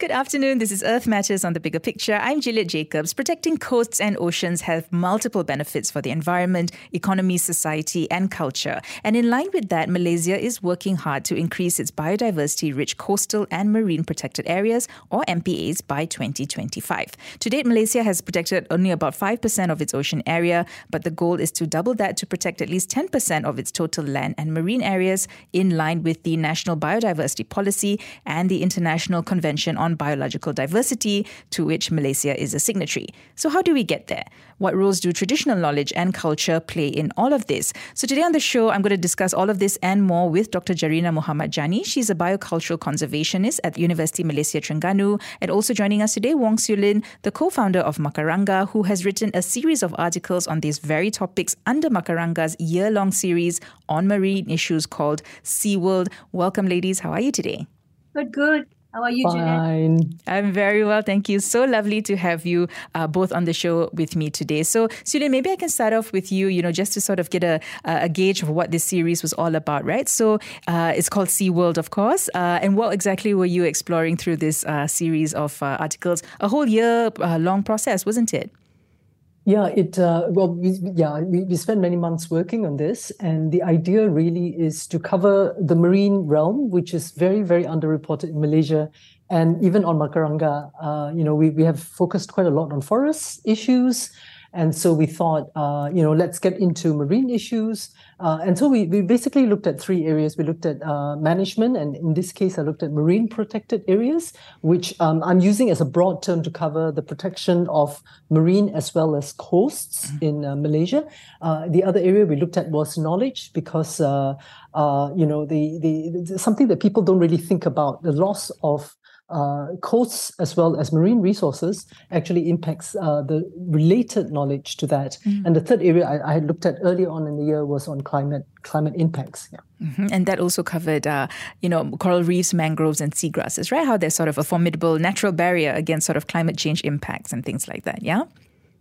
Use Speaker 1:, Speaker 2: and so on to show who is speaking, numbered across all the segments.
Speaker 1: Good afternoon. This is Earth Matters on the Bigger Picture. I'm Juliet Jacobs. Protecting coasts and oceans have multiple benefits for the environment, economy, society, and culture. And in line with that, Malaysia is working hard to increase its biodiversity rich coastal and marine protected areas, or MPAs, by 2025. To date, Malaysia has protected only about 5% of its ocean area, but the goal is to double that to protect at least 10% of its total land and marine areas in line with the National Biodiversity Policy and the International Convention on biological diversity, to which Malaysia is a signatory. So, how do we get there? What roles do traditional knowledge and culture play in all of this? So, today on the show, I'm going to discuss all of this and more with Dr. Jarina Muhammad Jani. She's a biocultural conservationist at the University Malaysia Terengganu. And also joining us today, Wong Siew Lyn, the co founder of Macaranga, who has written a series of articles on these very topics under Macaranga's year long series on marine issues called SeaWorld. Welcome, ladies. How are you today?
Speaker 2: Good, good. How are you,
Speaker 3: Fine.
Speaker 2: Jeanette?
Speaker 1: I'm very well, thank you. So lovely to have you uh, both on the show with me today. So, Sule, maybe I can start off with you, you know, just to sort of get a, a gauge of what this series was all about, right? So, uh, it's called Sea World, of course. Uh, and what exactly were you exploring through this uh, series of uh, articles? A whole year uh, long process, wasn't it?
Speaker 3: Yeah, it uh, well, we, yeah, we, we spent many months working on this, and the idea really is to cover the marine realm, which is very, very underreported in Malaysia, and even on Macaranga. Uh, you know, we we have focused quite a lot on forest issues, and so we thought, uh, you know, let's get into marine issues. Uh, and so we, we basically looked at three areas. We looked at uh, management, and in this case, I looked at marine protected areas, which um, I'm using as a broad term to cover the protection of marine as well as coasts mm-hmm. in uh, Malaysia. Uh, the other area we looked at was knowledge, because uh, uh, you know the, the, the something that people don't really think about the loss of uh, coasts as well as marine resources actually impacts uh, the related knowledge to that. Mm. And the third area I, I, had looked at earlier on in the year was on climate climate impacts. Yeah.
Speaker 1: Mm-hmm. And that also covered, uh, you know, coral reefs, mangroves, and seagrasses, right? How they're sort of a formidable natural barrier against sort of climate change impacts and things like that. Yeah.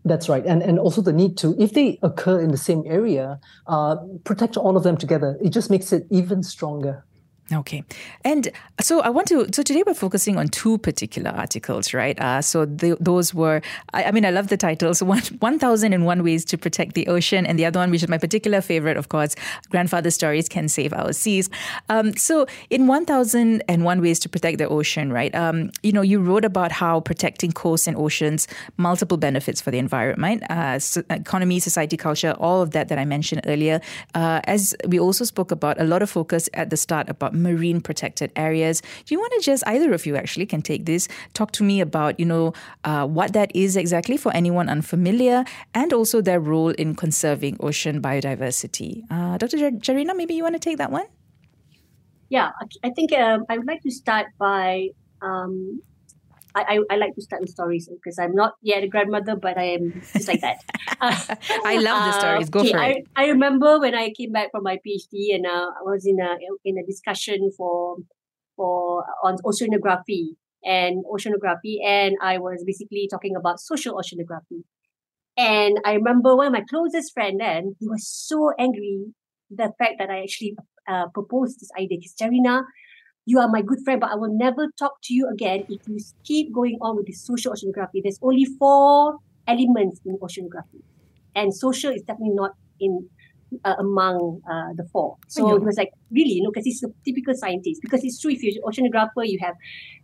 Speaker 3: That's right, and and also the need to, if they occur in the same area, uh, protect all of them together. It just makes it even stronger.
Speaker 1: Okay. And so I want to, so today we're focusing on two particular articles, right? Uh, so the, those were, I, I, mean, I love the titles one, 1001 Ways to Protect the Ocean, and the other one, which is my particular favorite, of course, Grandfather Stories Can Save Our Seas. Um, so in 1001 Ways to Protect the Ocean, right? Um, you know, you wrote about how protecting coasts and oceans, multiple benefits for the environment, uh, so economy, society, culture, all of that that I mentioned earlier. Uh, as we also spoke about, a lot of focus at the start about marine protected areas. Do you want to just, either of you actually can take this, talk to me about, you know, uh, what that is exactly for anyone unfamiliar and also their role in conserving ocean biodiversity. Uh, Dr. Jarina, maybe you want to take that one?
Speaker 2: Yeah, I think um, I would like to start by um, I, I, I, like to start with stories because I'm not yet a grandmother, but I am just like that.
Speaker 1: I love the stories. Go okay, for
Speaker 2: it. I, I remember when I came back from my PhD and uh, I was in a in a discussion for for on oceanography and oceanography, and I was basically talking about social oceanography. And I remember one of my closest friend then he was so angry the fact that I actually uh, proposed this idea. Because Jarina, you are my good friend, but I will never talk to you again if you keep going on with the social oceanography. There's only four elements in oceanography, and social is definitely not in uh, among uh, the four. So it was like really, you know, because he's a typical scientist. Because it's true, if you're an oceanographer, you have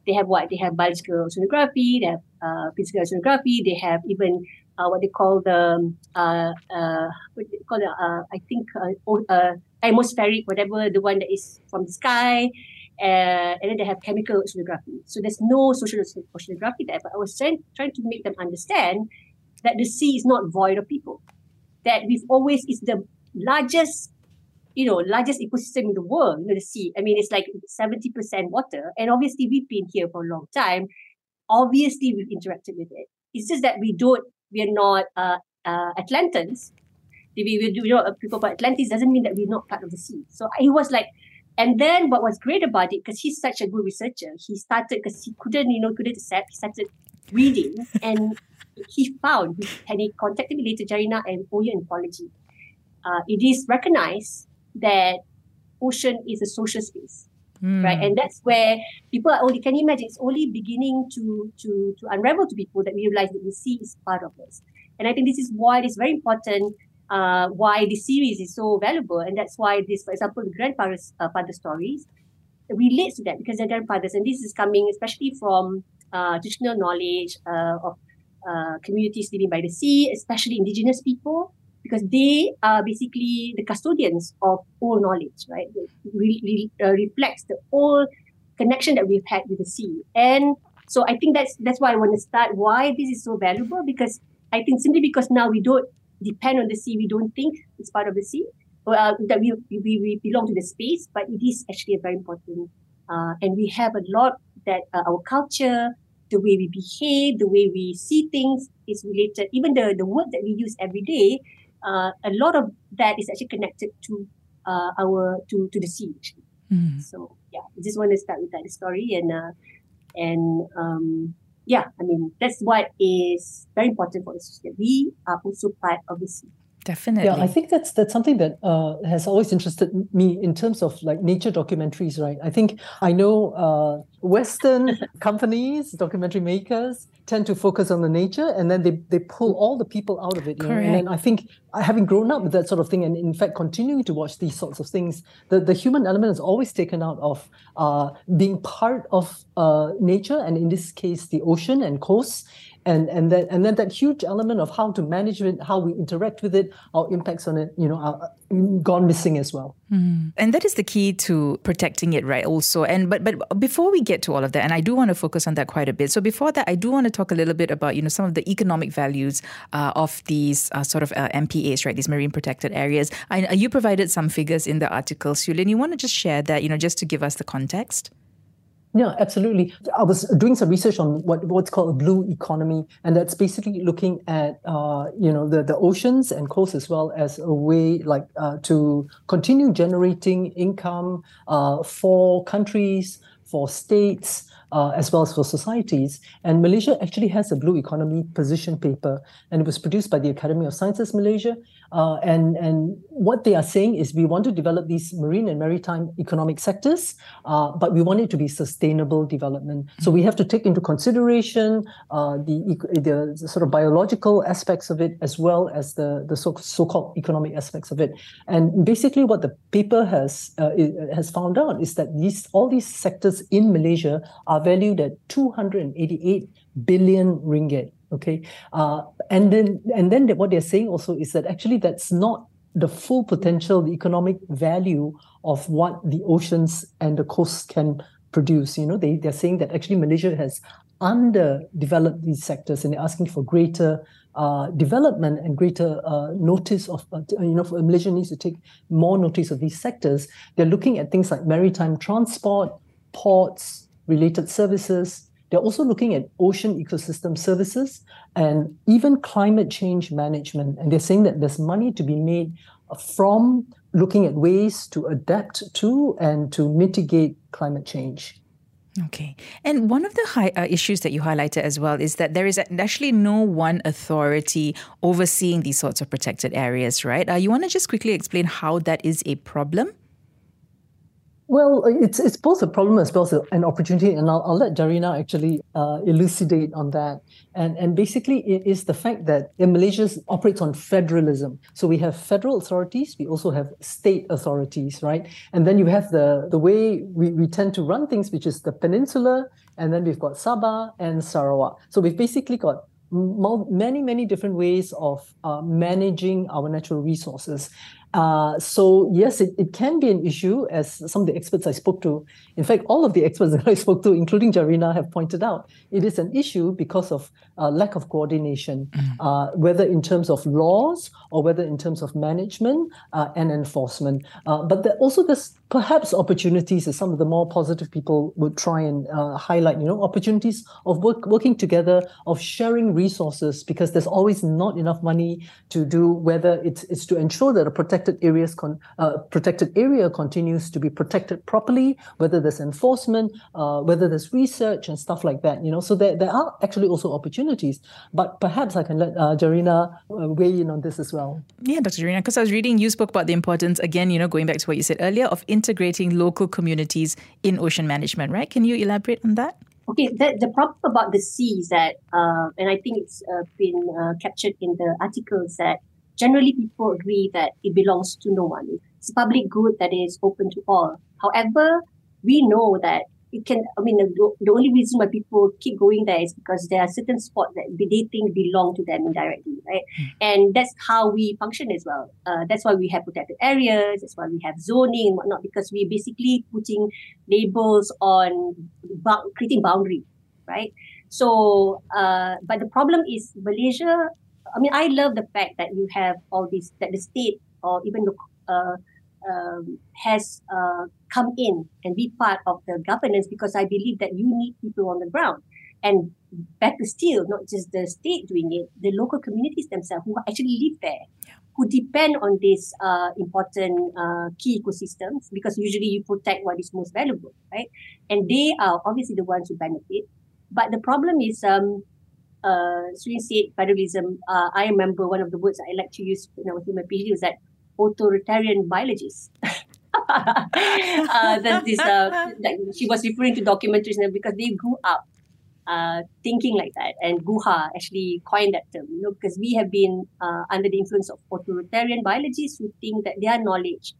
Speaker 2: they have what they have biological oceanography, they have uh, physical oceanography, they have even uh, what they call the uh, uh, what they call uh, I think uh, uh, atmospheric, whatever the one that is from the sky uh, and then they have chemical oceanography. So there's no social oceanography there. But I was trying, trying to make them understand that the sea is not void of people. That we've always is the largest, you know, largest ecosystem in the world. You know, the sea. I mean, it's like seventy percent water, and obviously we've been here for a long time. Obviously, we've interacted with it. It's just that we don't. We are not uh, uh, Atlantans. We, we, you know, people but Atlantis doesn't mean that we're not part of the sea. So it was like and then what was great about it, because he's such a good researcher, he started because he couldn't, you know, couldn't accept, he started reading and he found and he contacted me later, Jarina and Oya Anthropology. uh, it is recognized that ocean is a social space. Mm. Right. And that's where people are only can you imagine it's only beginning to to to unravel to people that we realize that the sea is part of us. And I think this is why it is very important uh, why this series is so valuable. And that's why this, for example, the grandfather's uh, father stories relates to that because they're grandfathers. And this is coming especially from uh, traditional knowledge uh, of uh, communities living by the sea, especially indigenous people, because they are basically the custodians of all knowledge, right? It really, uh, reflects the whole connection that we've had with the sea. And so I think that's that's why I want to start why this is so valuable because I think simply because now we don't depend on the sea, we don't think it's part of the sea, uh, that we, we, we belong to the space, but it is actually a very important. Uh, and we have a lot that uh, our culture, the way we behave, the way we see things is related. Even the, the word that we use every day, uh, a lot of that is actually connected to uh, our to to the sea. Mm. So yeah, I just want to start with that story and uh, and um, yeah, I mean, that's what is very important for us that we are also part of the sea.
Speaker 1: Definitely.
Speaker 3: Yeah, I think that's that's something that uh, has always interested me in terms of like nature documentaries, right? I think I know uh, Western companies, documentary makers, tend to focus on the nature and then they, they pull all the people out of it. You know? And then I think having grown up with that sort of thing and in fact continuing to watch these sorts of things, the, the human element is always taken out of uh, being part of uh, nature and in this case the ocean and coasts and and then and then that huge element of how to manage it, how we interact with it, our impacts on it, you know, are gone missing as well.
Speaker 1: Mm. And that is the key to protecting it, right? Also, and but but before we get to all of that, and I do want to focus on that quite a bit. So before that, I do want to talk a little bit about you know some of the economic values uh, of these uh, sort of uh, MPAs, right? These marine protected areas. I, you provided some figures in the article, Sulin. You want to just share that, you know, just to give us the context?
Speaker 3: Yeah, absolutely. I was doing some research on what what's called a blue economy, and that's basically looking at uh, you know the the oceans and coasts as well as a way like uh, to continue generating income uh, for countries, for states, uh, as well as for societies. And Malaysia actually has a blue economy position paper, and it was produced by the Academy of Sciences Malaysia. Uh, and and what they are saying is we want to develop these marine and maritime economic sectors, uh, but we want it to be sustainable development. So we have to take into consideration uh, the the sort of biological aspects of it as well as the the so so-called economic aspects of it. And basically, what the paper has uh, has found out is that these all these sectors in Malaysia are valued at 288 billion ringgit. Okay, uh, and then and then what they're saying also is that actually that's not the full potential, the economic value of what the oceans and the coasts can produce. You know, they they're saying that actually Malaysia has underdeveloped these sectors, and they're asking for greater uh, development and greater uh, notice of, uh, you know, for Malaysia needs to take more notice of these sectors. They're looking at things like maritime transport, ports, related services, they're also looking at ocean ecosystem services and even climate change management. And they're saying that there's money to be made from looking at ways to adapt to and to mitigate climate change.
Speaker 1: Okay. And one of the high, uh, issues that you highlighted as well is that there is actually no one authority overseeing these sorts of protected areas, right? Uh, you want to just quickly explain how that is a problem?
Speaker 3: Well, it's it's both a problem as well as an opportunity, and I'll, I'll let Jarina actually uh, elucidate on that. And and basically, it is the fact that Malaysia operates on federalism. So we have federal authorities, we also have state authorities, right? And then you have the the way we, we tend to run things, which is the peninsula, and then we've got Sabah and Sarawak. So we've basically got many many different ways of uh, managing our natural resources uh, so yes, it, it can be an issue, as some of the experts I spoke to, in fact, all of the experts that I spoke to, including Jarina, have pointed out, it is an issue because of uh, lack of coordination, mm. uh, whether in terms of laws or whether in terms of management uh, and enforcement. Uh, but there also there's perhaps opportunities, as some of the more positive people would try and uh, highlight, you know, opportunities of work, working together, of sharing resources, because there's always not enough money to do whether it's, it's to ensure that a protected areas con- uh, protected area continues to be protected properly, whether there's enforcement, uh, whether there's research and stuff like that. You know, so there, there are actually also opportunities. But perhaps I can let uh, Jarina weigh in on this as well.
Speaker 1: Yeah, Dr. Jarina, because I was reading, you spoke about the importance again. You know, going back to what you said earlier of integrating local communities in ocean management. Right? Can you elaborate on that?
Speaker 2: Okay, the, the problem about the sea is that, uh, and I think it's uh, been uh, captured in the articles that generally people agree that it belongs to no one. It's a public good that is open to all. However, we know that it can, I mean, the, the only reason why people keep going there is because there are certain spots that they think belong to them indirectly, right? Mm. And that's how we function as well. Uh, that's why we have protected areas. That's why we have zoning and whatnot, because we're basically putting labels on creating boundary, right? So, uh, but the problem is Malaysia. I mean, I love the fact that you have all these that the state or even the uh, um, has uh, come in and be part of the governance because I believe that you need people on the ground. And better still, not just the state doing it, the local communities themselves who actually live there, who depend on these uh, important uh, key ecosystems because usually you protect what is most valuable, right? And they are obviously the ones who benefit. But the problem is, um, uh, said federalism. Uh, I remember one of the words I like to use when I was in my PhD was that authoritarian biologists. uh, that this, uh, like she was referring to documentaries because they grew up uh, thinking like that. And Guha actually coined that term, you know, because we have been uh, under the influence of authoritarian biologists who think that their knowledge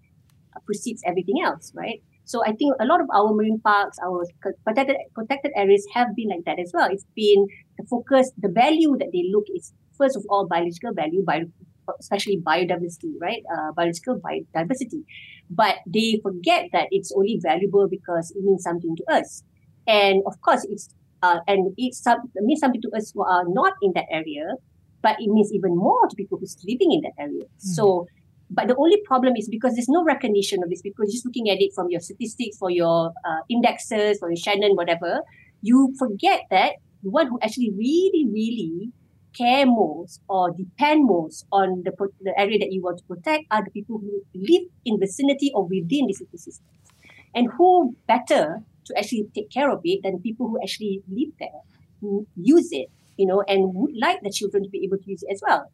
Speaker 2: uh, precedes everything else, right? So I think a lot of our marine parks, our protected protected areas have been like that as well. It's been the focus, the value that they look is first of all biological value, bio, especially biodiversity, right? Uh, biological biodiversity. But they forget that it's only valuable because it means something to us. And of course, it's uh, and it, some, means something to us who are not in that area, but it means even more to people who's living in that area. Mm. So, but the only problem is because there's no recognition of this because just looking at it from your statistics, for your uh, indexes, for your Shannon, whatever, you forget that the one who actually really, really care most or depend most on the, the area that you want to protect are the people who live in vicinity or within these ecosystems. And who better to actually take care of it than people who actually live there, who use it, you know, and would like the children to be able to use it as well.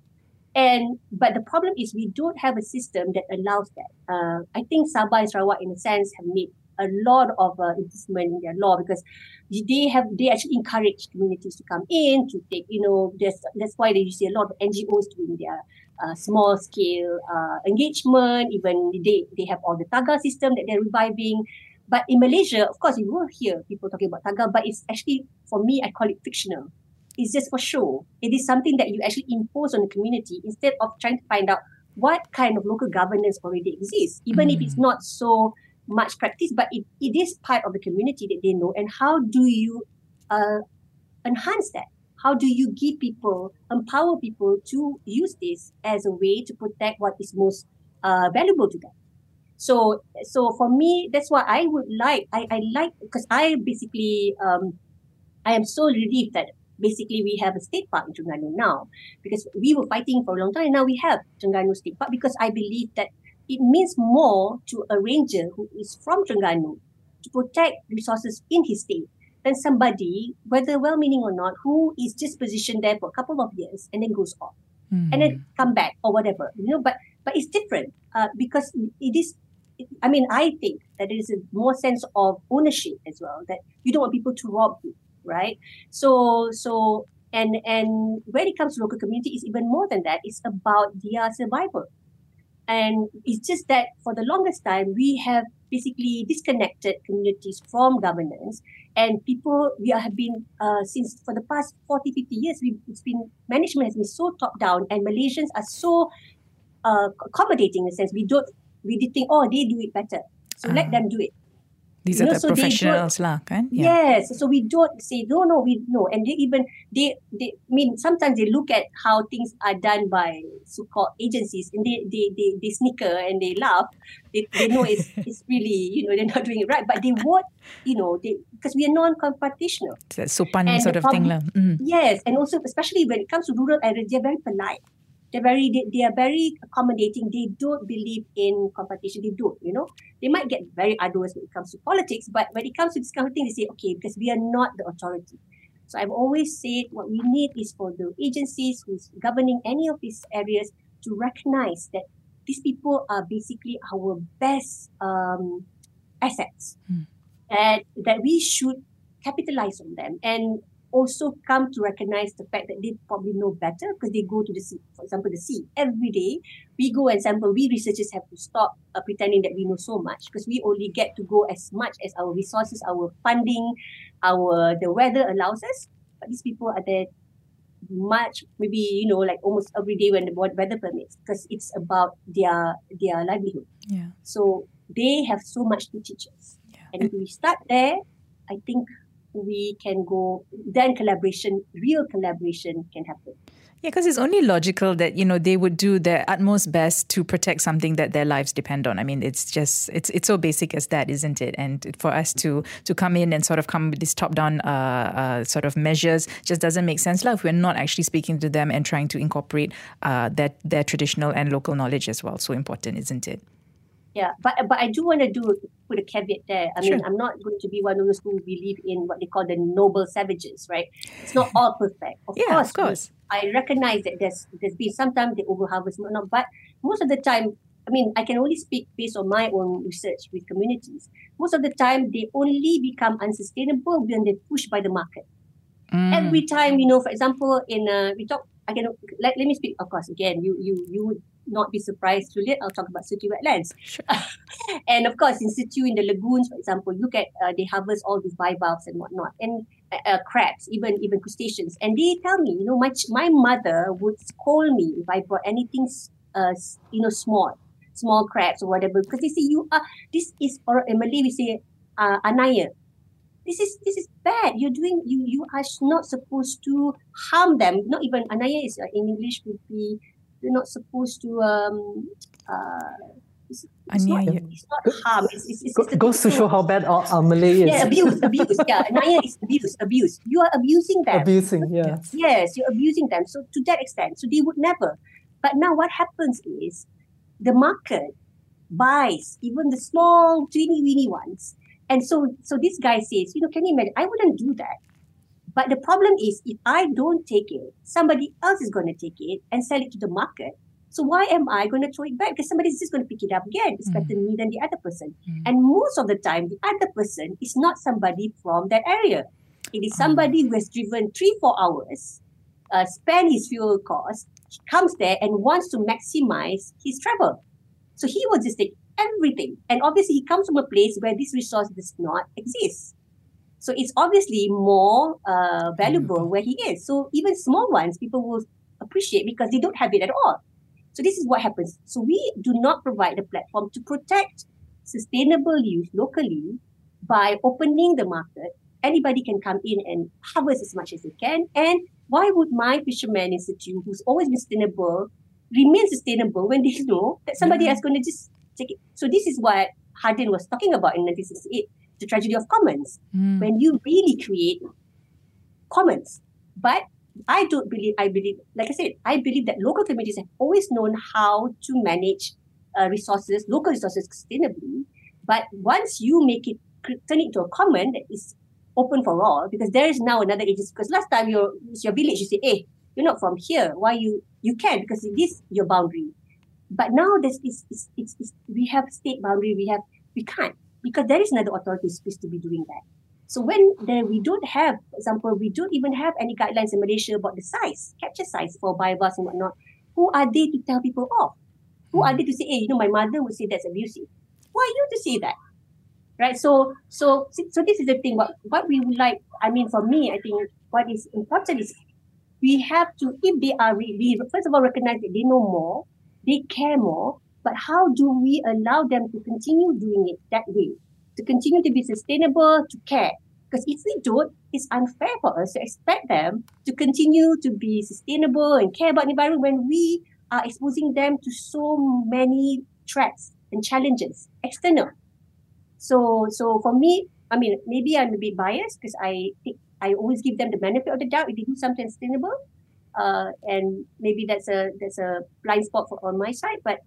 Speaker 2: And but the problem is we don't have a system that allows that. Uh, I think Sabah and Sarawak, in a sense, have made a lot of uh, improvement in their law because they have they actually encourage communities to come in to take you know that's that's why they see a lot of NGOs doing their uh, small scale uh, engagement even they they have all the tagal system that they're reviving but in Malaysia of course you will hear people talking about tagal but it's actually for me I call it fictional it's just for show it is something that you actually impose on the community instead of trying to find out what kind of local governance already exists even mm. if it's mm. not so much practice, but it, it is part of the community that they know. And how do you uh, enhance that? How do you give people, empower people to use this as a way to protect what is most uh, valuable to them? So, so for me, that's what I would like. I, I like because I basically, um, I am so relieved that basically we have a state park in Terengganu now because we were fighting for a long time. And now we have Terengganu State Park because I believe that it means more to a ranger who is from Terengganu to protect resources in his state than somebody, whether well-meaning or not, who is just positioned there for a couple of years and then goes off mm. and then come back or whatever. You know, but but it's different uh, because it is. I mean, I think that there is a more sense of ownership as well. That you don't want people to rob you, right? So so and and when it comes to local community, it's even more than that. It's about their survival and it's just that for the longest time, we have basically disconnected communities from governance. And people, we have been, uh, since for the past 40, 50 years, we, it's been, management has been so top down and Malaysians are so uh, accommodating in a sense. We don't, we did think, oh, they do it better. So uh-huh. let them do it.
Speaker 1: These you are know, the so professionals lah, kan?
Speaker 2: Yeah. Yes. So we don't say no, no, we no, and they even they they I mean sometimes they look at how things are done by so-called agencies, and they they they, they snicker and they laugh. They, they know it's it's really you know they're not doing it right, but they won't you know they because we are non-confrontational.
Speaker 1: And sort of thing lah. Mm.
Speaker 2: Yes, and also especially when it comes to rural areas, they're very polite they're very they, they are very accommodating. They don't believe in competition. They don't you know. They might get very arduous when it comes to politics but when it comes to this kind of thing they say okay because we are not the authority. So i've always said what we need is for the agencies who's governing any of these areas to recognize that these people are basically our best um, assets. Hmm. and that we should capitalize on them. And also come to recognize the fact that they probably know better because they go to the sea. For example, the sea every day. We go and sample. We researchers have to stop uh, pretending that we know so much because we only get to go as much as our resources, our funding, our the weather allows us. But these people are there much, maybe you know, like almost every day when the weather permits, because it's about their their livelihood.
Speaker 1: Yeah.
Speaker 2: So they have so much to teach us, yeah. and if we start there, I think we can go then collaboration real collaboration can happen.
Speaker 1: Yeah because it's only logical that you know they would do their utmost best to protect something that their lives depend on. I mean it's just it's it's so basic as that isn't it? And for us to to come in and sort of come with these top down uh, uh, sort of measures just doesn't make sense. If we're not actually speaking to them and trying to incorporate uh, that their traditional and local knowledge as well. So important isn't it
Speaker 2: yeah, but but I do want to do put a caveat there. I sure. mean, I'm not going to be one of those who believe in what they call the noble savages, right? It's not all perfect.
Speaker 1: Of yeah, course, of course.
Speaker 2: I recognize that there's there's been sometimes the over harvest, not, but most of the time, I mean, I can only speak based on my own research with communities. Most of the time, they only become unsustainable when they're pushed by the market. Mm. Every time, you know, for example, in uh, we talk, I can let, let me speak. Of course, again, you you you not be surprised, Juliet, I'll talk about Setiu wetlands. Sure. and of course, in Setiu, in the lagoons, for example, look at uh, they harvest all these bivalves and whatnot, and uh, uh, crabs, even even crustaceans. And they tell me, you know, my my mother would scold me if I brought anything, uh, you know, small, small crabs or whatever, because they say you are. This is or in Malay we say uh, anaya. This is this is bad. You're doing you you are not supposed to harm them. Not even anaya is uh, in English would be you're not supposed to um uh it's, it's, not, it's not harm. It's, it's, it's,
Speaker 3: it's goes to show how bad our, our Malay is.
Speaker 2: Yeah, abuse, abuse. Yeah, Naya is abuse, abuse. You are abusing them.
Speaker 3: Abusing, yeah.
Speaker 2: Yes, you're abusing them. So to that extent, so they would never. But now what happens is the market buys even the small, teeny weeny ones. And so, so this guy says, you know, can you imagine? I wouldn't do that. But the problem is, if I don't take it, somebody else is going to take it and sell it to the market. So why am I going to throw it back? Because somebody's just going to pick it up again. It's mm. better me than the other person. Mm. And most of the time, the other person is not somebody from that area. It is somebody who has driven three, four hours, uh, spent his fuel cost, comes there and wants to maximize his travel. So he will just take everything. And obviously, he comes from a place where this resource does not exist. So it's obviously more uh, valuable where he is. So even small ones, people will appreciate because they don't have it at all. So this is what happens. So we do not provide a platform to protect sustainable use locally by opening the market. Anybody can come in and harvest as much as they can. And why would my fisherman institute, who's always been sustainable, remain sustainable when they know that somebody mm-hmm. else going to just take it? So this is what Hardin was talking about in 1968 the tragedy of commons mm. when you really create commons. But I don't believe, I believe, like I said, I believe that local communities have always known how to manage uh, resources, local resources sustainably. But once you make it, turn it into a common that is open for all, because there is now another agency. Because last time your it's your village, you say, hey, you're not from here. Why you you can because it is your boundary. But now this is it's, it's, it's, we have state boundary. We have we can't because there is another authority supposed to be doing that. So when there we don't have, for example, we don't even have any guidelines in Malaysia about the size, capture size for bivalves and whatnot. Who are they to tell people off? Who are they to say, hey, you know, my mother would say that's abusive. Why are you to say that? Right. So so so this is the thing. What what we would like, I mean, for me, I think what is important is we have to, if they are we first of all recognize that they know more, they care more, but how do we allow them to continue doing it that way? To continue to be sustainable, to care? Because if we don't, it's unfair for us to expect them to continue to be sustainable and care about the environment when we are exposing them to so many threats and challenges external. So, so for me, I mean, maybe I'm a bit biased because I think I always give them the benefit of the doubt if they do something sustainable. uh, and maybe that's a that's a blind spot for, on my side. But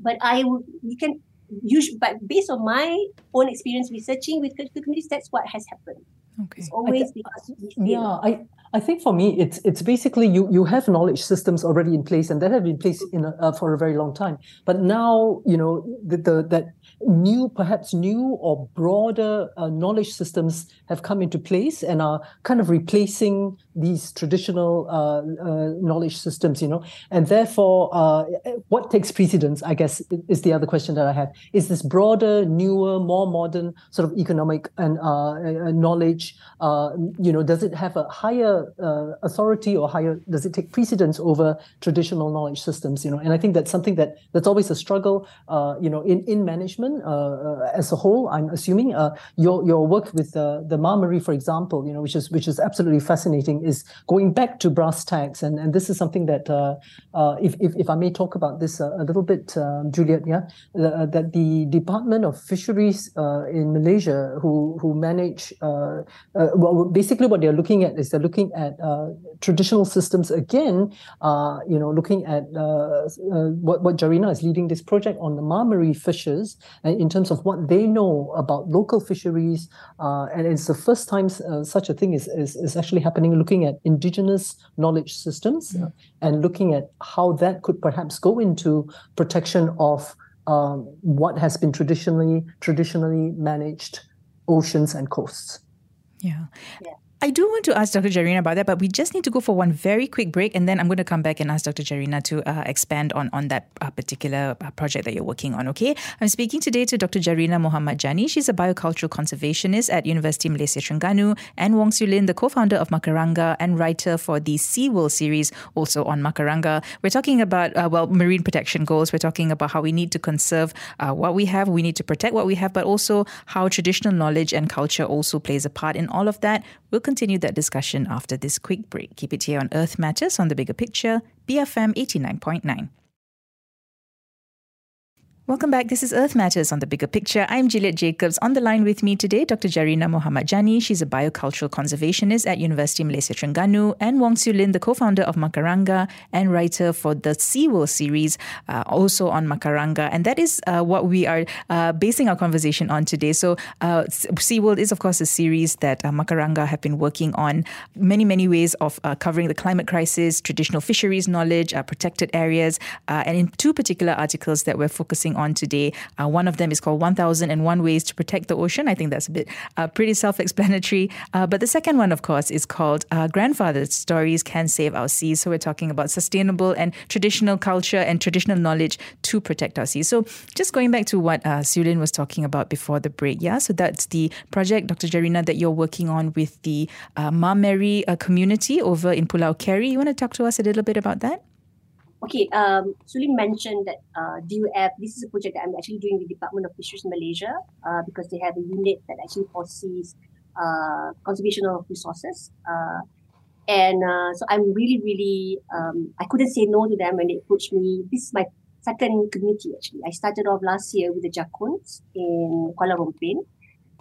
Speaker 2: but I you can use but based on my own experience researching with communities, that's what has happened. Okay. It's always because
Speaker 3: yeah, I I think for me, it's it's basically you you have knowledge systems already in place, and that have been in place in a, uh, for a very long time. But now you know the, the that new, perhaps new or broader uh, knowledge systems have come into place and are kind of replacing these traditional uh, uh, knowledge systems, you know, and therefore, uh, what takes precedence? I guess is the other question that I have. Is this broader, newer, more modern sort of economic and uh, knowledge? you know, does it have a higher authority or higher? Does it take precedence over traditional knowledge systems? You know, and I think that's something that that's always a struggle. you know, in in management as a whole, I'm assuming your your work with the Mah Meri, for example, you know, which is which is absolutely fascinating is going back to brass tacks, and, and this is something that, uh, uh, if, if, if I may talk about this a, little bit, um, Juliet, yeah, uh, that the Department of Fisheries uh, in Malaysia, who who manage, uh, uh, well, basically what they're looking at is they're looking at uh, traditional systems again, uh, you know, looking at uh, what what Jarina is leading this project on the Mah Meri fishes, in terms of what they know about local fisheries, and it's the first time such a thing is, is is actually happening. Looking looking at indigenous knowledge systems mm. and looking at how that could perhaps go into protection of um, what has been traditionally traditionally managed oceans and coasts.
Speaker 1: Yeah. yeah. I do want to ask Dr. Jarina about that, but we just need to go for one very quick break, and then I'm going to come back and ask Dr. Jarina to uh, expand on on that uh, particular uh, project that you're working on. Okay, I'm speaking today to Dr. Jarina Muhammad Jani. She's a biocultural conservationist at University Malaysia Terengganu, and Wong Siew Lyn, the co-founder of Macaranga and writer for the Sea World series, also on Macaranga. We're talking about uh, well marine protection goals. We're talking about how we need to conserve uh, what we have, we need to protect what we have, but also how traditional knowledge and culture also plays a part in all of that. We'll continue that discussion after this quick break. Keep it here on Earth Matters on the Bigger Picture, BFM 89.9. Welcome back. This is Earth Matters on the Bigger Picture. I'm Juliet Jacobs. On the line with me today, Dr. Jarina Muhammad Jani. She's a biocultural conservationist at University Malaysia Terengganu, and Wong Siew Lyn, the co-founder of Macaranga and writer for the SeaWorld series, uh, also on Macaranga. And that is uh, what we are uh, basing our conversation on today. So, uh, Sea World is, of course, a series that uh, Macaranga have been working on many, many ways of uh, covering the climate crisis, traditional fisheries knowledge, protected areas, and in two particular articles that we're focusing on today. Uh, one of them is called 1001 Ways to Protect the Ocean. I think that's a bit uh, pretty self explanatory. Uh, but the second one, of course, is called uh, Grandfather's Stories Can Save Our Seas. So we're talking about sustainable and traditional culture and traditional knowledge to protect our seas. So just going back to what uh, Siew Lyn was talking about before the break, yeah? So that's the project, Dr. Jarina, that you're working on with the uh, Mah Meri uh, community over in Pulau Carey. You want to talk to us a little bit about that?
Speaker 2: Okay, um, Suli mentioned that uh, DUF, this is a project that I'm actually doing with the Department of Fisheries Malaysia uh, because they have a unit that actually foresees uh, conservation of resources. Uh, and uh, so I'm really, really, um, I couldn't say no to them when they approached me. This is my second community actually. I started off last year with the Jakuns in Kuala Lumpur.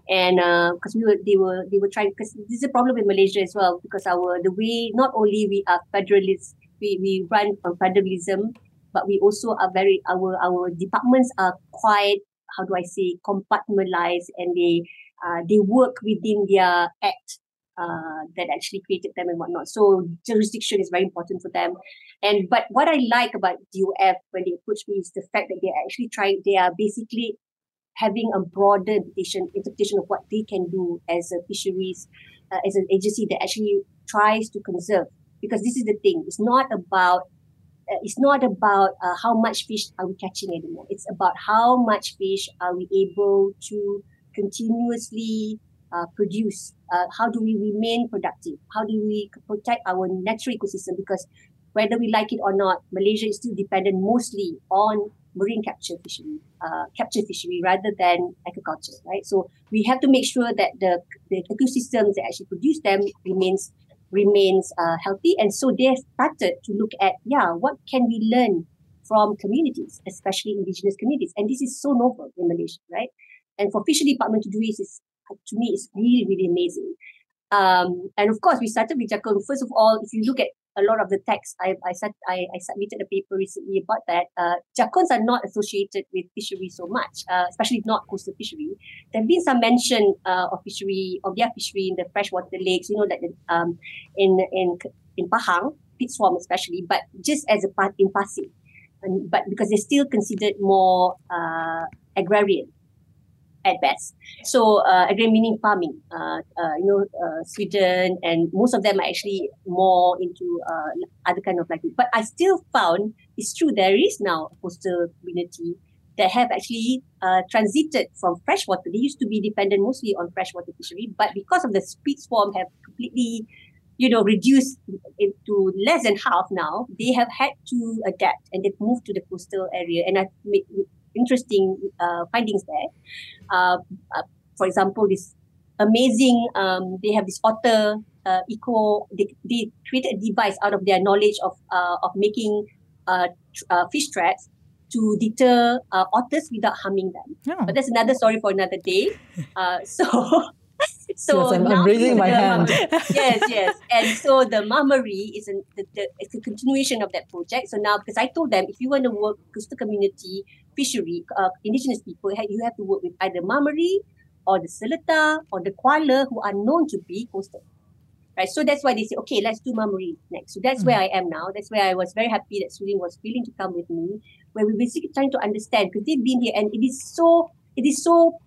Speaker 2: And because uh, we were, they were, they were trying. Because this is a problem in Malaysia as well. Because our the way not only we are federalists we, we run on federalism, but we also are very our our departments are quite how do I say compartmentalized and they uh, they work within their act uh, that actually created them and whatnot. So jurisdiction is very important for them. And but what I like about DOF when they approach me is the fact that they're actually trying. They are basically having a broader interpretation interpretation of what they can do as a fisheries uh, as an agency that actually tries to conserve because this is the thing. It's not about uh, it's not about uh, how much fish are we catching anymore. It's about how much fish are we able to continuously uh, produce. Uh, how do we remain productive? How do we protect our natural ecosystem? Because whether we like it or not malaysia is still dependent mostly on marine capture fishery uh, capture fishery rather than aquaculture right? So we have to make sure that the, the ecosystems that actually produce them remains remains uh, healthy. And so they started to look at, yeah, what can we learn from communities, especially indigenous communities? And this is so novel in Malaysia, right? And for fishery department to do this is, to me, is really, really amazing. Um, and of course, we started with Jakun. First of all, if you look at a lot of the text. I I, said, I, I submitted a paper recently about that. Uh, are not associated with fishery so much, uh, especially not coastal fishery. There have been some mention uh, of fishery of their fishery in the freshwater lakes. You know that um, in in in Pahang, peat swamp especially, but just as a part in passing. And, but because they're still considered more uh, agrarian at best. So uh, again, meaning farming. Uh, uh, you know, uh, swidden and most of them are actually more into uh, other kind of like. But I still found it's true there is now a coastal community that have actually transited from freshwater. They used to be dependent mostly on freshwater fishery, but because of the speed swarm have completely you know, reduced to less than half now, they have had to adapt and they've moved to the coastal area. And I've made interesting uh, findings there. Uh, uh, for example, this amazing, um, they have this otter uh, eco, they, they created a device out of their knowledge of, uh, of making uh, uh, fish traps to deter uh, otters without harming them. Oh. But that's another story for another day. Uh, so
Speaker 3: so yes, I'm, I'm raising my hand.
Speaker 2: yes, yes. And so the Mah Meri is an, the, the, it's a continuation of that project. So now, because I told them, if you want to work coastal community, fishery, uh, indigenous people, you have to work with either Mah Meri or the Seletar or the Kuala who are known to be coastal. Right, so that's why they say, okay, let's do Mah Meri next. So that's mm. where I am now. That's where I was very happy that Sulin was willing to come with me, where we're basically trying to understand because they've been here and it is so, it is so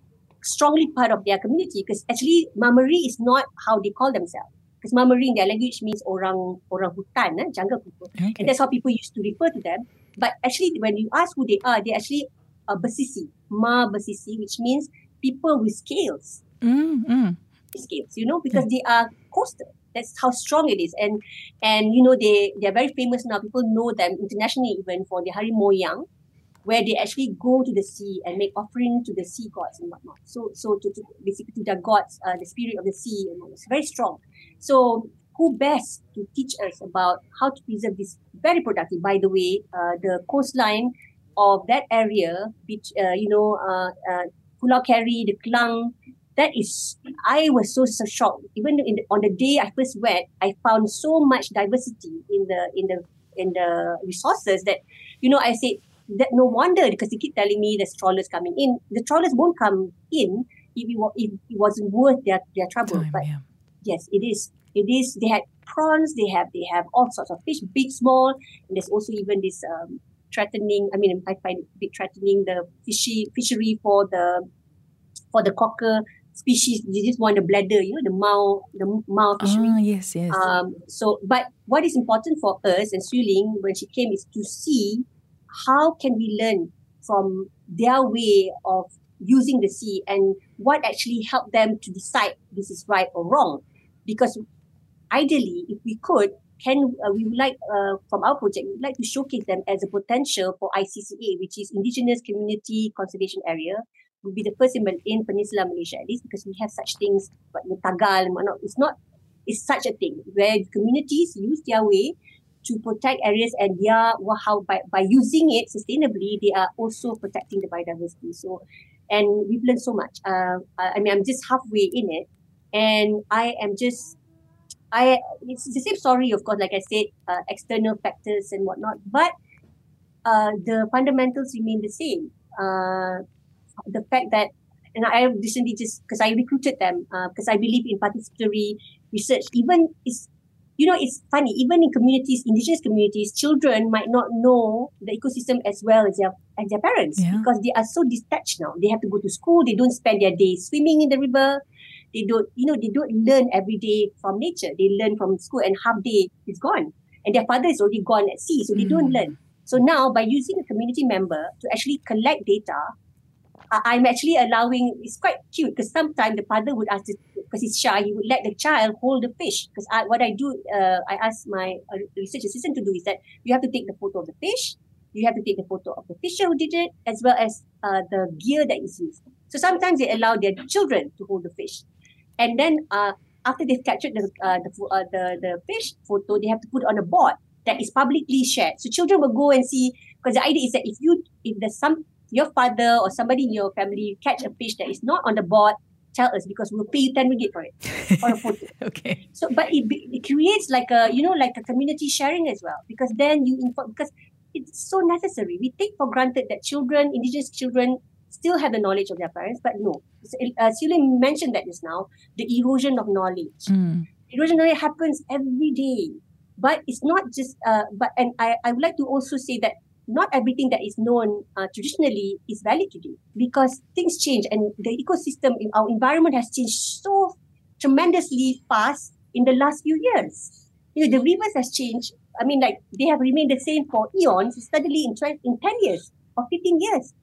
Speaker 2: strongly part of their community because actually Mah Meri is not how they call themselves. Because Mah Meri in their language means orang orang hutan, eh, jungle people. Okay. And that's how people used to refer to them. But actually, when you ask who they are, they actually are Bersisi, Ma Bersisi, which means people with scales. Mm, Scales, you know, because yeah. they are coastal. That's how strong it is. And and you know, they they are very famous now. People know them internationally even for the Hari Moyang where they actually go to the sea and make offering to the sea gods and whatnot. So, so to, to basically to the gods, uh, the spirit of the sea, and it's very strong. So, who best to teach us about how to preserve this very productive? By the way, uh, the coastline of that area, which uh, you know, uh, uh, Pulau Carey, the Klang, that is, I was so so shocked. Even the, on the day I first went, I found so much diversity in the in the in the resources that, you know, I said that no wonder because they keep telling me there's trawlers coming in. The trawlers won't come in if it, if it wasn't worth their, their trouble. Time, but yeah. yes, it is. It is. They had prawns. They have they have all sorts of fish, big, small, and there's also even this um, threatening. I mean, I find it a bit threatening the fishy fishery for the for the croaker species. They just want the bladder, you know, the maw, the maw fishery.
Speaker 1: Ah, yes, yes.
Speaker 2: Um. So, but what is important for us and Suling when she came is to see how can we learn from their way of using the sea and what actually helped them to decide this is right or wrong? Because ideally if we could can uh, we would like uh, from our project we would like to showcase them as a potential for ICCA which is indigenous community conservation area will be the first in, in Peninsula Malaysia at least because we have such things but Tagal it's not it's such a thing where communities use their way to protect areas and they are how by, by using it sustainably they are also protecting the biodiversity. So and we've learned so much. Uh, i mean i'm just halfway in it. And i am just i it's the same story of course like i said uh, external factors and whatnot but uh, the fundamentals remain the same. Uh, the fact that and I recently just because I recruited them because uh, I believe in participatory research. Even is you know, it's funny, even in communities, indigenous communities, children might not know the ecosystem as well as their as their parents yeah. because they are so detached now. They have to go to school, they don't spend their day swimming in the river. They don't, you know, they don't learn every day from nature. They learn from school and half day is gone. And their father is already gone at sea, so they mm. don't learn. So now by using a community member to actually collect data I'm actually allowing, it's quite cute because sometimes the father would ask, because he's shy, he would let the child hold the fish. Because I, what I do, uh, I ask my uh, research assistant to do is that you have to take the photo of the fish, you have to take the photo of the fisher who did it, as well as uh, the gear that is used. So sometimes they allow their children to hold the fish. And then uh, after they've captured the, uh, the, uh, the, the fish photo, they have to put on a board that is publicly shared. So children will go and see, because the idea is that if you, if there's some your father or somebody in your family catch a fish that is not on the board, tell us because we'll pay you 10 ringgit for it or a photo.
Speaker 1: okay.
Speaker 2: So, but it, it creates like a, you know, like a community sharing as well because then you inform, because it's so necessary. We take for granted that children, indigenous children, still have the knowledge of their parents, but no. Uh, mentioned that just now, the erosion of knowledge.
Speaker 1: Mm.
Speaker 2: Erosion of knowledge happens every day. But it's not just, uh, but, and I, I would like to also say that not everything that is known uh, traditionally is valid today because things change and the ecosystem in our environment has changed so tremendously fast in the last few years. You know, the rivers has changed. I mean, like they have remained the same for eons, steadily in, 20, in 10 years or 15 years.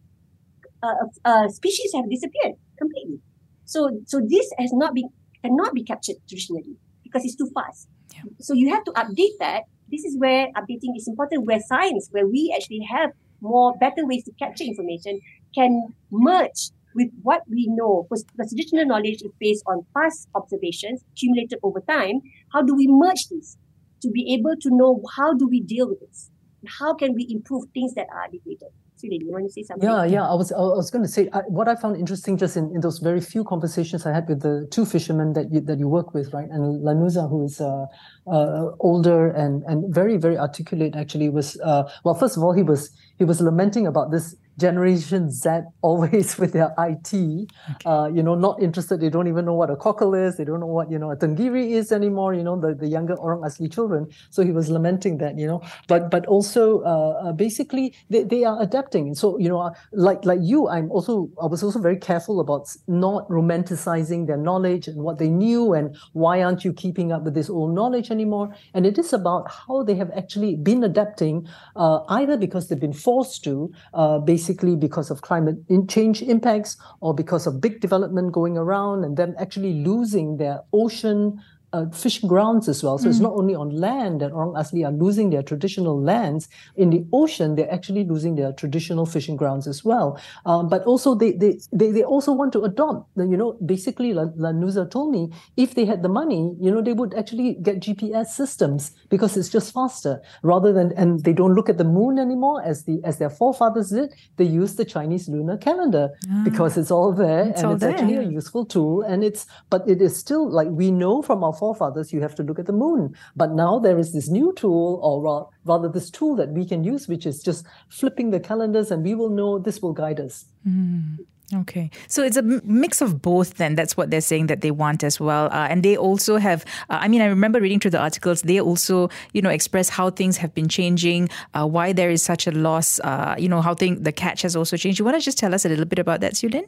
Speaker 2: Uh, uh, species have disappeared completely. So, so this has not been cannot be captured traditionally because it's too fast. Yeah. So you have to update that this is where updating is important, where science, where we actually have more better ways to capture information, can merge with what we know. Because the traditional knowledge is based on past observations accumulated over time. How do we merge this to be able to know how do we deal with this? How can we improve things that are degraded? You want to say something?
Speaker 3: Yeah, yeah. I was I was going to say I, what I found interesting just in, in those very few conversations I had with the two fishermen that you that you work with, right? And Lanuza, who is uh, uh, older and and very very articulate, actually was uh, well. First of all, he was he was lamenting about this Generation Z always with their IT, okay. uh, you know, not interested. They don't even know what a cockle is. They don't know what, you know, a tenggiri is anymore, you know, the, the younger Orang Asli children. So he was lamenting that, you know, but but also uh, uh, basically they, they are adapting. So, you know, uh, like like you, I'm also, I was also very careful about not romanticizing their knowledge and what they knew and why aren't you keeping up with this old knowledge anymore? And it is about how they have actually been adapting, uh, either because they've been forced to, uh, basically because of climate change impacts or because of big development going around and them actually losing their ocean uh, fishing grounds as well. So mm. it's not only on land that Orang Asli are losing their traditional lands. In the ocean, they're actually losing their traditional fishing grounds as well. Um, but also they, they they they also want to adopt. You know, basically, Lanuza told me if they had the money, you know, they would actually get GPS systems because it's just faster rather than and they don't look at the moon anymore as the as their forefathers did. They use the Chinese lunar calendar ah, because it's all there it's and all it's there. actually a useful tool. And it's but it is still like we know from our forefathers, you have to look at the moon. But now there is this new tool, or rather, this tool that we can use, which is just flipping the calendars, and we will know this will guide us.
Speaker 1: Mm. Okay. So it's a mix of both, then. That's what they're saying that they want as well. Uh, and they also have, uh, I mean, I remember reading through the articles, they also, you know, express how things have been changing, uh, why there is such a loss, uh, you know, how thing, the catch has also changed. You want to just tell us a little bit about that, Siew Lyn?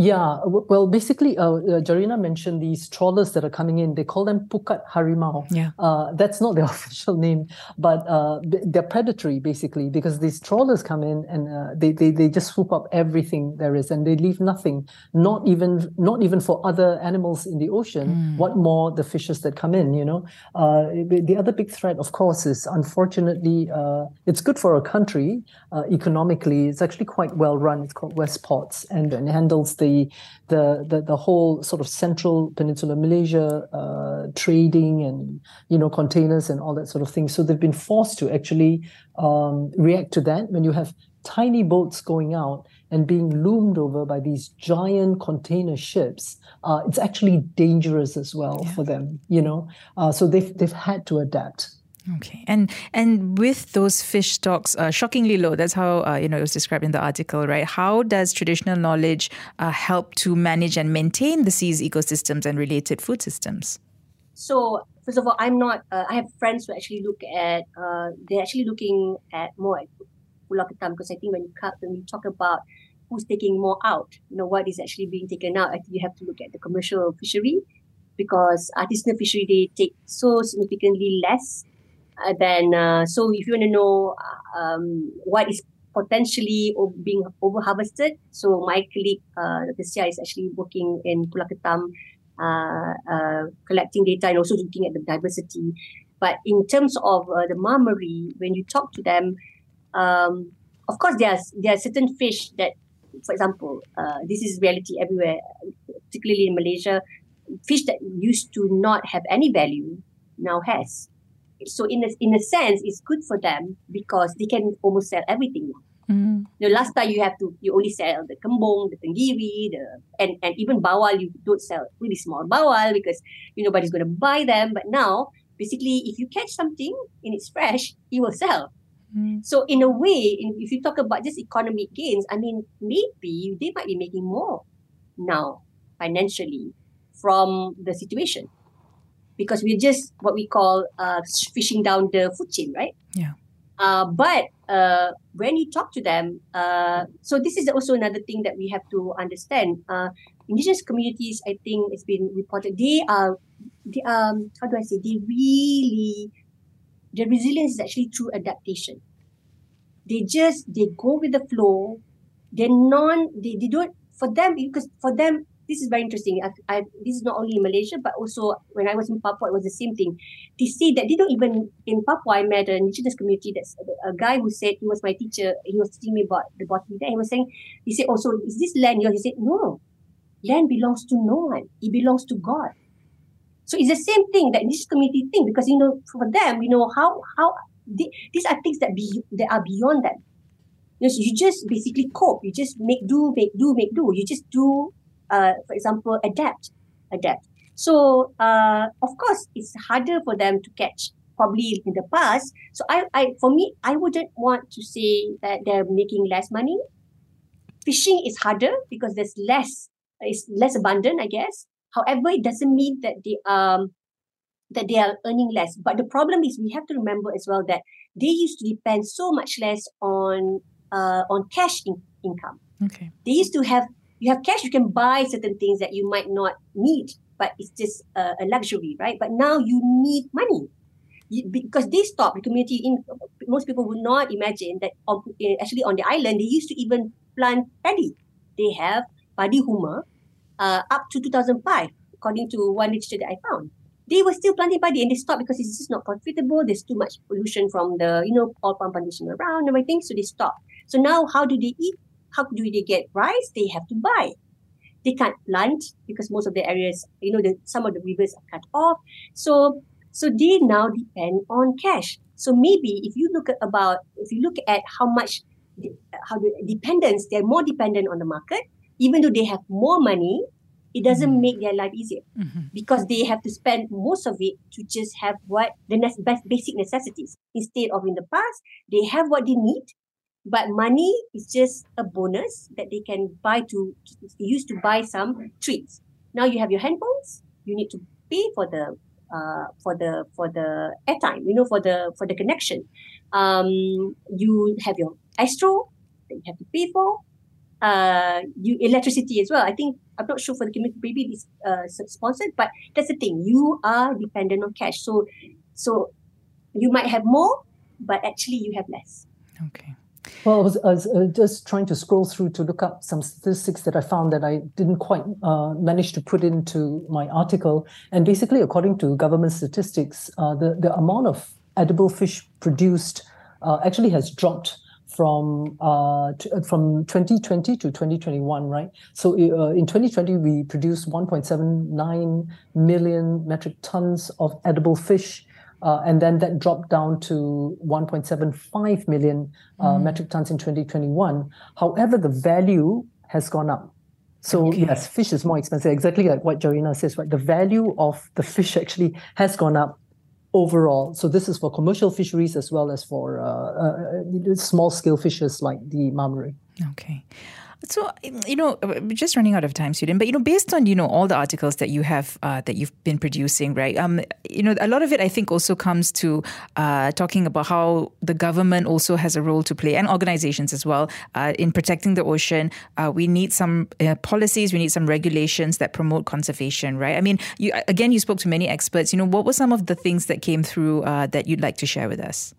Speaker 3: Yeah, well, basically, uh, uh, Jarina mentioned these trawlers that are coming in. They call them pukat harimau.
Speaker 1: Yeah,
Speaker 3: uh, that's not their official name, but uh, they're predatory basically because these trawlers come in and uh, they, they they just swoop up everything there is and they leave nothing, not even not even for other animals in the ocean. Mm. What more the fishes that come in? You know, uh, the other big threat, of course, is unfortunately it's good for a country economically. It's actually quite well run. It's called West Ports and, and handles the the the, the whole sort of central peninsula Malaysia uh, trading and you know containers and all that sort of thing. So they've been forced to actually um, react to that when you have tiny boats going out and being loomed over by these giant container ships, uh, it's actually dangerous as well yeah. for them. You know, uh, so they've they've had to adapt.
Speaker 1: Okay, and and with those fish stocks uh, shockingly low, that's how uh, you know it was described in the article, right? How does traditional knowledge uh, help to manage and maintain the sea's ecosystems and related food systems?
Speaker 2: So first of all, I'm not. Uh, I have friends who actually look at. Uh, they're actually looking at more at Pulau Ketam because I think when you cut, when you talk about who's taking more out, you know what is actually being taken out. I think you have to look at the commercial fishery because artisanal fishery they take so significantly less uh, then uh, so if you want to know um, what is potentially being over harvested, so my colleague uh, Dr. Is actually working in Pulau Ketam, uh, uh, collecting data and also looking at the diversity. But in terms of uh, the Mah Meri, when you talk to them, um, of course there are there are certain fish that, for example, uh, this is reality everywhere, particularly in Malaysia. Fish that used to not have any value now has so in a, in a sense, it's good for them because they can almost sell everything. Mm. The last time you have to, you only sell the kembung, the tenggiri, the and and even bawal. You don't sell really small bawal because you nobody's going to buy them. But now, basically, if you catch something and it's fresh, you will sell. Mm. So in a way, if you talk about just economic gains, I mean, maybe they might be making more now financially from the situation because we're just what we call uh, fishing down the food chain, right?
Speaker 1: Yeah.
Speaker 2: Uh, but uh, when you talk to them, uh, so this is also another thing that we have to understand. Uh, indigenous communities, I think it's been reported, they are, they, um, how do I say, they really, their resilience is actually through adaptation. They just, they go with the flow. They're non, they, they don't, for them, because for them, this is very interesting. I, I, this is not only in Malaysia, but also when I was in Papua, it was the same thing. They say that they don't even, in Papua, I met an indigenous community that's a, a guy who said he was my teacher. He was teaching me about the botany there. He was saying, he said, also, oh, is this land yours? He said, no, land belongs to no one. It belongs to God. So it's the same thing that indigenous community thing because you know for them you know how how they, these are things that be that are beyond them. You, know, so you just basically cope. You just make do, make do, make do. You just do uh, for example, adapt, adapt. So, uh, of course, it's harder for them to catch probably in the past. So, I, I, for me, I wouldn't want to say that they're making less money. Fishing is harder because there's less, it's less abundant, I guess. However, it doesn't mean that they um that they are earning less. But the problem is we have to remember as well that they used to depend so much less on uh, on cash in- income.
Speaker 1: Okay.
Speaker 2: They used to have you have cash, you can buy certain things that you might not need, but it's just a, a luxury, right? But now you need money you, because they stopped the community. In most people would not imagine that on, eh, actually on the island they used to even plant paddy. They have paddy huma uh, up to 2005, according to one literature that I found. They were still planting paddy and they stopped because it's just not profitable. There's too much pollution from the, you know, oil palm plantation around and everything. So they stopped. So now how do they eat? How do they get rice? They have to buy. They can't plant because most of the areas, you know, the, some of the rivers are cut off. So, so they now depend on cash. So maybe if you look at about, if you look at how much, how the dependence, they're more dependent on the market, even though they have more money, it doesn't mm-hmm. make their life easier mm-hmm. because they have to spend most of it to just have what the basic necessities instead of in the past they have what they need but money is just a bonus that they can buy to use to buy some treats. Now you have your handphones. You need to pay for the uh, for the for the airtime. You know for the for the connection. Um, you have your Astro that you have to pay for. Uh, you electricity as well. I think I'm not sure for the community maybe it's uh, sponsored, but that's the thing. You are dependent on cash. So so you might have more, but actually you have less.
Speaker 1: Okay.
Speaker 3: Well, I was, I was uh, just trying to scroll through to look up some statistics that I found that I didn't quite uh, manage to put into my article. And basically, according to government statistics, uh, the, the amount of edible fish produced uh, actually has dropped from uh, uh, from 2020 to 2021, right? So in 2020, we produced 1.79 million metric tons of edible fish. Uh, and then that dropped down to 1.75 million uh, mm. metric tons in 2021. However, the value has gone up. So okay. yes, fish is more expensive. Exactly like what Jarina says, right? The value of the fish actually has gone up overall. So this is for commercial fisheries as well as for uh, uh small scale fishes like the Mah Meri.
Speaker 1: Okay. So you know, just running out of time, student. But you know, based on you know all the articles that you have uh, that you've been producing, right? Um, you know, a lot of it I think also comes to uh, talking about how the government also has a role to play and organizations as well uh, in protecting the ocean. Uh, we need some uh, policies, we need some regulations that promote conservation, right? I mean, you again, you spoke to many experts. You know, what were some of the things that came through uh, that you'd like to share with us?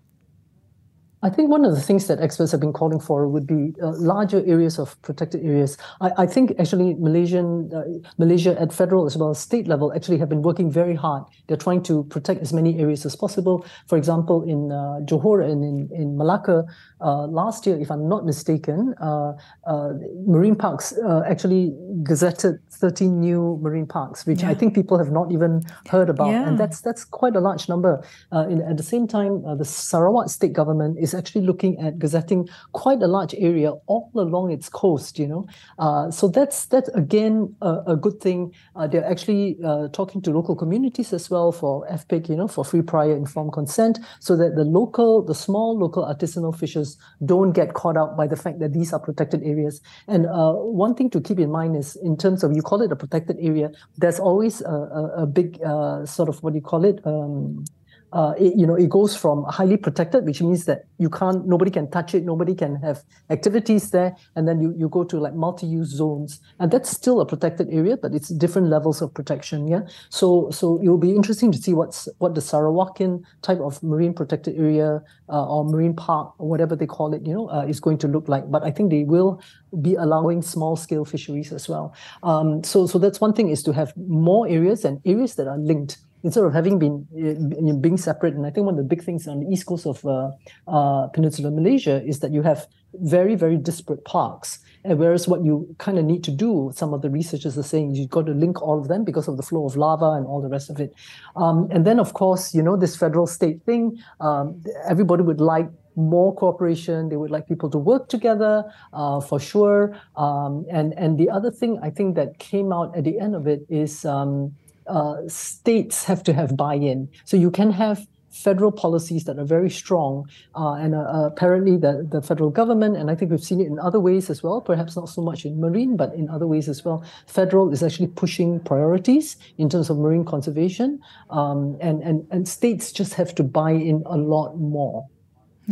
Speaker 3: I think one of the things that experts have been calling for would be uh, larger areas of protected areas. I, I think actually Malaysian uh, Malaysia at federal as well as state level actually have been working very hard. They're trying to protect as many areas as possible. For example, in uh, Johor and in, in Malacca uh, last year, if I'm not mistaken, uh, uh, marine parks actually gazetted 13 new marine parks, which yeah. I think people have not even heard about, yeah. and that's that's quite a large number. Uh, in, at the same time, uh, the Sarawak state government is actually looking at gazetting quite a large area all along its coast. You know, uh, so that's that's again a, a good thing. Uh, they're actually uh, talking to local communities as well for FPIC, you know, for free prior informed consent, so that the local, the small local artisanal fishers don't get caught out by the fact that these are protected areas. And uh, one thing to keep in mind is, in terms of you call it a protected area, there's always a, a, a big uh, sort of what do you call it? Um, uh, it, you know, it goes from highly protected, which means that you can't, nobody can touch it, nobody can have activities there, and then you, you go to like multi-use zones, and that's still a protected area, but it's different levels of protection. Yeah, so so it will be interesting to see what's what the Sarawakian type of marine protected area uh, or marine park or whatever they call it, you know, uh, is going to look like. But I think they will be allowing small scale fisheries as well. Um, so so that's one thing is to have more areas and areas that are linked instead of having been uh, being separate. And I think one of the big things on the east coast of uh, uh, Peninsular Malaysia is that you have very very disparate parks. And whereas what you kind of need to do, some of the researchers are saying you've got to link all of them because of the flow of larvae and all the rest of it. Um, and then of course, you know, this federal state thing, um, everybody would like more cooperation. They would like people to work together uh, for sure. Um, and and the other thing I think that came out at the end of it is um, uh, states have to have buy-in. So you can have federal policies that are very strong, uh, and uh, apparently the, the federal government, and I think we've seen it in other ways as well, perhaps not so much in marine, but in other ways as well. Federal is actually pushing priorities in terms of marine conservation, um, and, and, and states just have to buy in a lot more.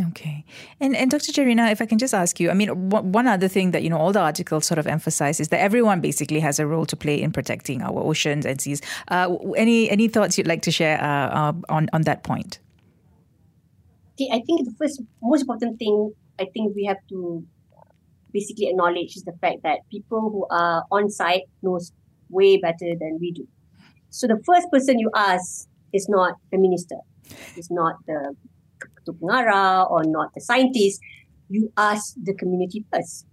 Speaker 1: Okay. And and Dr. Jarina, if I can just ask you, I mean, one other thing that, you know, all the articles sort of emphasize is that everyone basically has a role to play in protecting our oceans and seas. Uh, any any thoughts you'd like to share uh, uh, on, on that point?
Speaker 2: I think the first most important thing I think we have to basically acknowledge is the fact that people who are on site knows way better than we do. So the first person you ask is not the minister, is not the to pengarah or not the scientist, you ask the community first.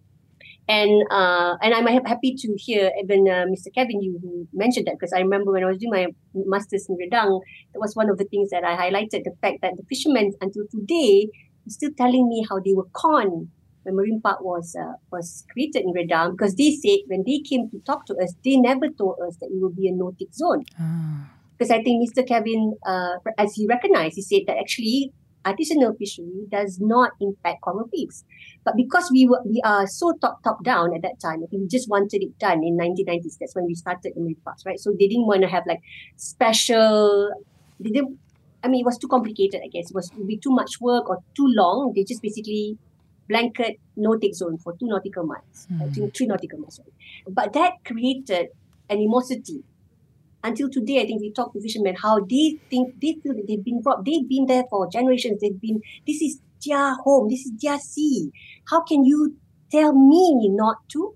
Speaker 2: And uh, and I'm happy to hear even uh, Mr. Kevin you who mentioned that because I remember when I was doing my masters in Redang, that was one of the things that I highlighted the fact that the fishermen until today are still telling me how they were conned when Marine Park was uh, was created in Redang because they said when they came to talk to us, they never told us that it will be a no-take zone. Ah. Because I think Mr. Kevin, uh, as he recognized, he said that actually artisanal fishery does not impact coral reefs. But because we were we are so top top down at that time, we just wanted it done in 1990s. That's when we started the marine parks, right? So they didn't want to have like special. They didn't. I mean, it was too complicated. I guess it was would be too much work or too long. They just basically blanket no-take zone for two nautical miles, mm. three nautical miles. Sorry. But that created animosity until today, I think we talk to fishermen how they think they feel that they've been brought, they've been there for generations. They've been this is their home, this is their sea. How can you tell me not to?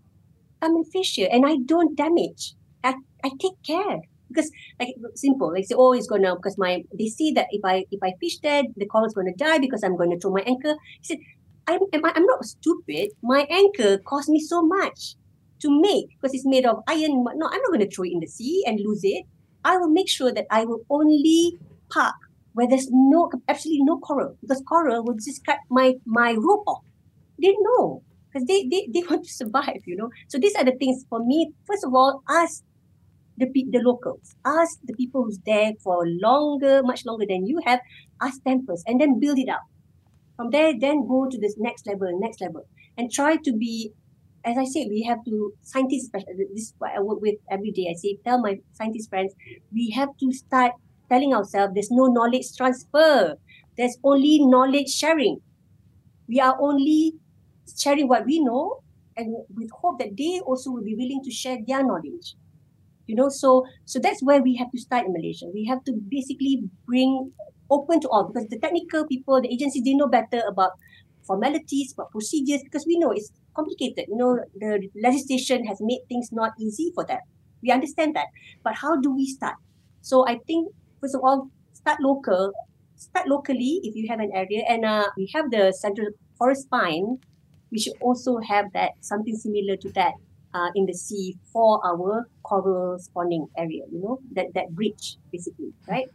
Speaker 2: I'm a fisher and I don't damage. I, I take care because like simple. They say, oh, it's gonna because my they see that if I if I fish there, the coral's gonna die because I'm gonna throw my anchor. He said, I'm I'm not stupid. My anchor cost me so much to make because it's made of iron. No, I'm not going to throw it in the sea and lose it. I will make sure that I will only park where there's no absolutely no coral because coral will just cut my my rope off. They know because they, they they want to survive, you know. So these are the things for me. First of all, ask the the locals, ask the people who's there for longer, much longer than you have. Ask them first, and then build it up. From there, then go to this next level, next level, and try to be as I said, we have to scientists. This is what I work with every day. I say, tell my scientist friends, we have to start telling ourselves there's no knowledge transfer. There's only knowledge sharing. We are only sharing what we know, and with hope that they also will be willing to share their knowledge. You know, so so that's where we have to start in Malaysia. We have to basically bring open to all because the technical people, the agencies, they know better about formalities, about procedures, because we know it's complicated. You know, the legislation has made things not easy for them. We understand that. But how do we start? So I think, first of all, start local, start locally if you have an area. And uh, we have the Central Forest Spine. We should also have that, something similar to that uh, in the sea for our coral spawning area, you know, that, that bridge basically, right?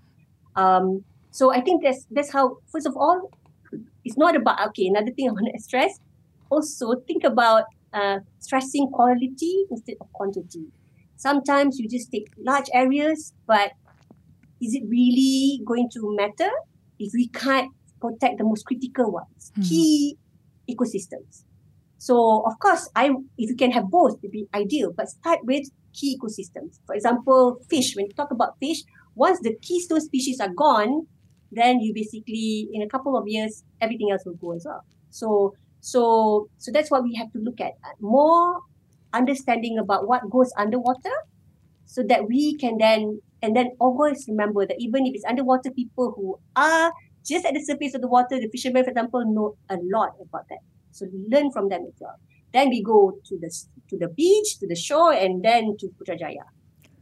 Speaker 2: Um, so I think that's that's how first of all, it's not about okay, another thing I want to stress. Also think about uh, stressing quality instead of quantity. Sometimes you just take large areas, but is it really going to matter if we can't protect the most critical ones, mm. key ecosystems? So of course, I if you can have both, it'd be ideal. But start with key ecosystems. For example, fish. When you talk about fish, once the keystone species are gone, then you basically in a couple of years everything else will go as well. So so so that's what we have to look at more understanding about what goes underwater, so that we can then and then always remember that even if it's underwater, people who are just at the surface of the water, the fishermen, for example, know a lot about that. So learn from them as well. Then we go to the to the beach, to the shore, and then to Putrajaya,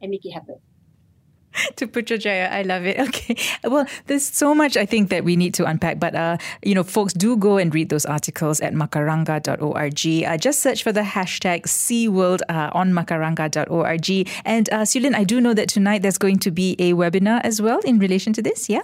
Speaker 2: and make it happen.
Speaker 1: to Putrajaya. I love it. Okay. Well, there's so much I think that we need to unpack, but uh, you know, folks do go and read those articles at macaranga.org. Uh, just search for the hashtag SeaWorld uh, on macaranga.org. And uh, Siew Lyn, I do know that tonight there's going to be a webinar as well in relation to this. Yeah.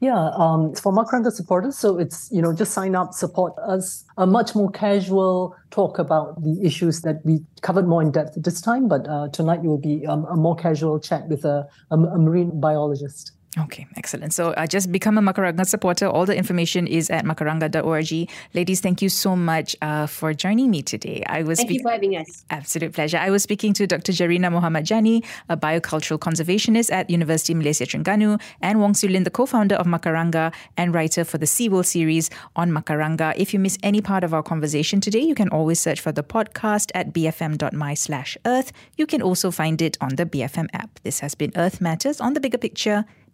Speaker 3: Yeah, um, it's for Macaranga supporters, so it's you know just sign up, support us. A much more casual talk about the issues that we covered more in depth this time, but uh, tonight it will be um, a more casual chat with a, a marine biologist.
Speaker 1: Okay, excellent. So uh, just become a Macaranga supporter. All the information is at macaranga.org. Ladies, thank you so much uh, for joining me today.
Speaker 2: I was thank you for having us.
Speaker 1: Absolute pleasure. I was speaking to Dr. Jarina Muhammad Jani, a biocultural conservationist at University of Malaysia Terengganu, and Wong Siew Lyn, the co-founder of Macaranga and writer for the SeaWorld series on Macaranga. If you miss any part of our conversation today, you can always search for the podcast at bfm.my slash earth. You can also find it on the BFM app. This has been Earth Matters on the Bigger Picture.